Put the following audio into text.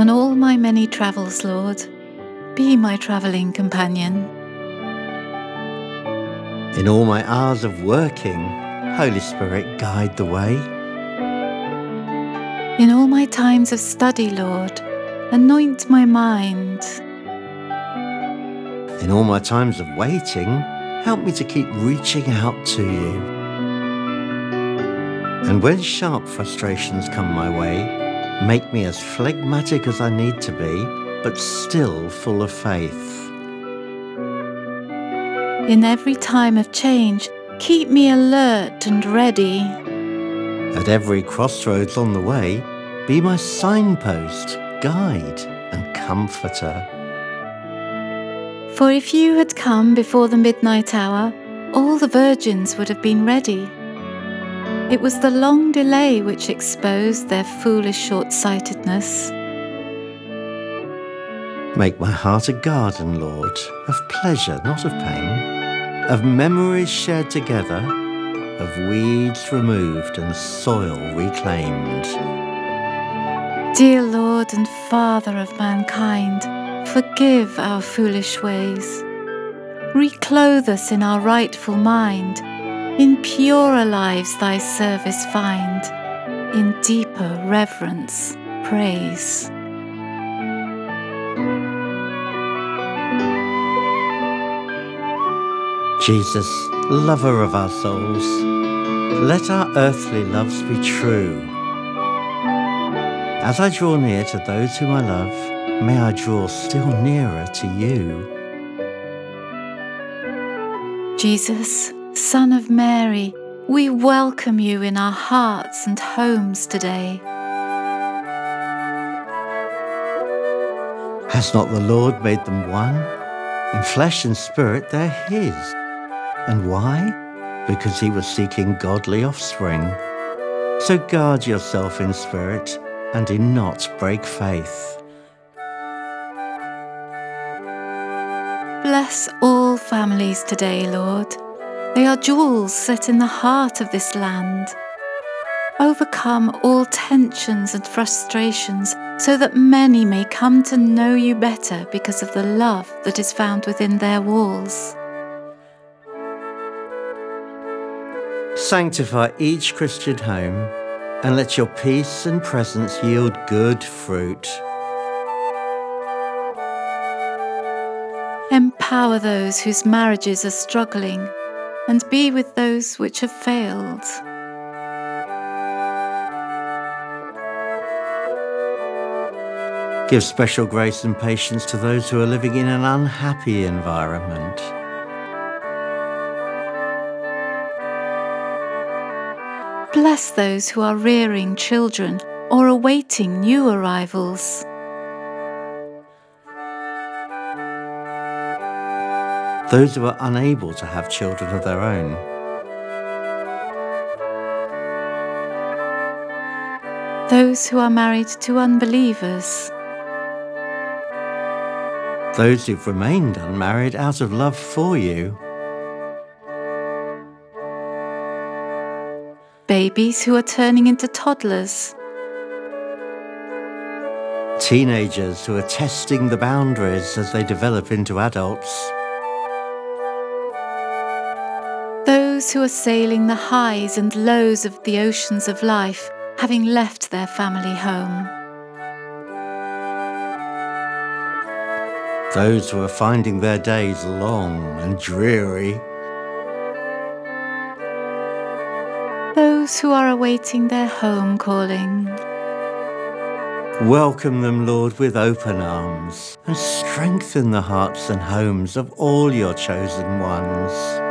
On all my many travels, Lord, be my travelling companion. In all my hours of working, Holy Spirit, guide the way. In all my times of study, Lord, anoint my mind. In all my times of waiting, help me to keep reaching out to you. And when sharp frustrations come my way, make me as phlegmatic as I need to be, but still full of faith. In every time of change, keep me alert and ready. At every crossroads on the way, be my signpost, guide, and comforter. For if you had come before the midnight hour, all the virgins would have been ready. It was the long delay which exposed their foolish short sightedness. Make my heart a garden, Lord, of pleasure, not of pain, of memories shared together, of weeds removed and soil reclaimed. Dear Lord and Father of mankind, forgive our foolish ways. Reclothe us in our rightful mind, in purer lives thy service find, in deeper reverence, praise. Jesus, lover of our souls, let our earthly loves be true. As I draw near to those whom I love, may I draw still nearer to you. Jesus, Son of Mary, we welcome you in our hearts and homes today. Has not the Lord made them one? In flesh and spirit they're His. And why? Because He was seeking godly offspring. So guard yourself in spirit and do not break faith. Bless all families today, Lord. They are jewels set in the heart of this land. Overcome all tensions and frustrations so that many may come to know you better because of the love that is found within their walls. Sanctify each Christian home and let your peace and presence yield good fruit. Empower those whose marriages are struggling and be with those which have failed. Give special grace and patience to those who are living in an unhappy environment. Bless those who are rearing children or awaiting new arrivals. Those who are unable to have children of their own. Those who are married to unbelievers. Those who've remained unmarried out of love for you. Babies who are turning into toddlers. Teenagers who are testing the boundaries as they develop into adults. Those who are sailing the highs and lows of the oceans of life, having left their family home. Those who are finding their days long and dreary. Those who are awaiting their home calling. Welcome them, Lord, with open arms and strengthen the hearts and homes of all your chosen ones.